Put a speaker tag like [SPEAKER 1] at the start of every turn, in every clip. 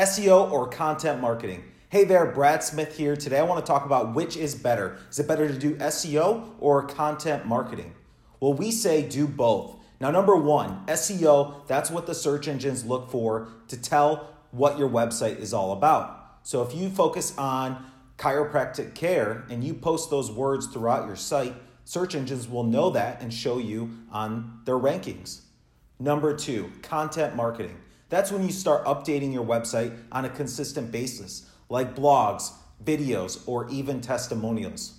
[SPEAKER 1] SEO or content marketing? Hey there, Brad Smith here. Today I want to talk about which is better. Is it better to do SEO or content marketing? Well, we say do both. Now, number one, SEO, that's what the search engines look for to tell what your website is all about. So if you focus on chiropractic care and you post those words throughout your site, search engines will know that and show you on their rankings. Number two, content marketing. That's when you start updating your website on a consistent basis, like blogs, videos, or even testimonials.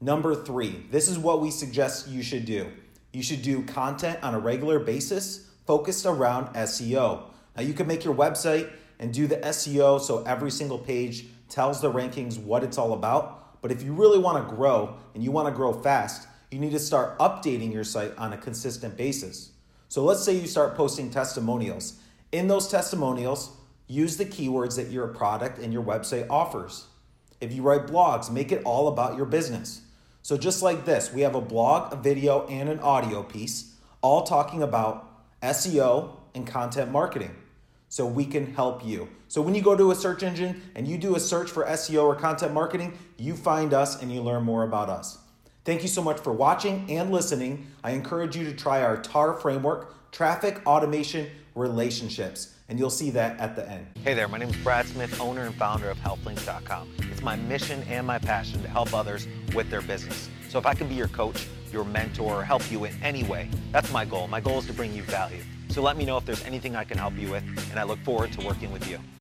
[SPEAKER 1] Number three, this is what we suggest you should do. You should do content on a regular basis focused around SEO. Now, you can make your website and do the SEO so every single page tells the rankings what it's all about. But if you really want to grow and you want to grow fast, you need to start updating your site on a consistent basis. So let's say you start posting testimonials in those testimonials, use the keywords that your product and your website offers. If you write blogs, make it all about your business. So, just like this, we have a blog, a video, and an audio piece, all talking about SEO and content marketing. So, we can help you. So, when you go to a search engine and you do a search for SEO or content marketing, you find us and you learn more about us. Thank you so much for watching and listening. I encourage you to try our TAR framework, traffic automation relationships, and you'll see that at the end.
[SPEAKER 2] Hey there, my name is Brad Smith, owner and founder of HealthLinks.com. It's my mission and my passion to help others with their business. So if I can be your coach, your mentor, or help you in any way, that's my goal. My goal is to bring you value. So let me know if there's anything I can help you with, and I look forward to working with you.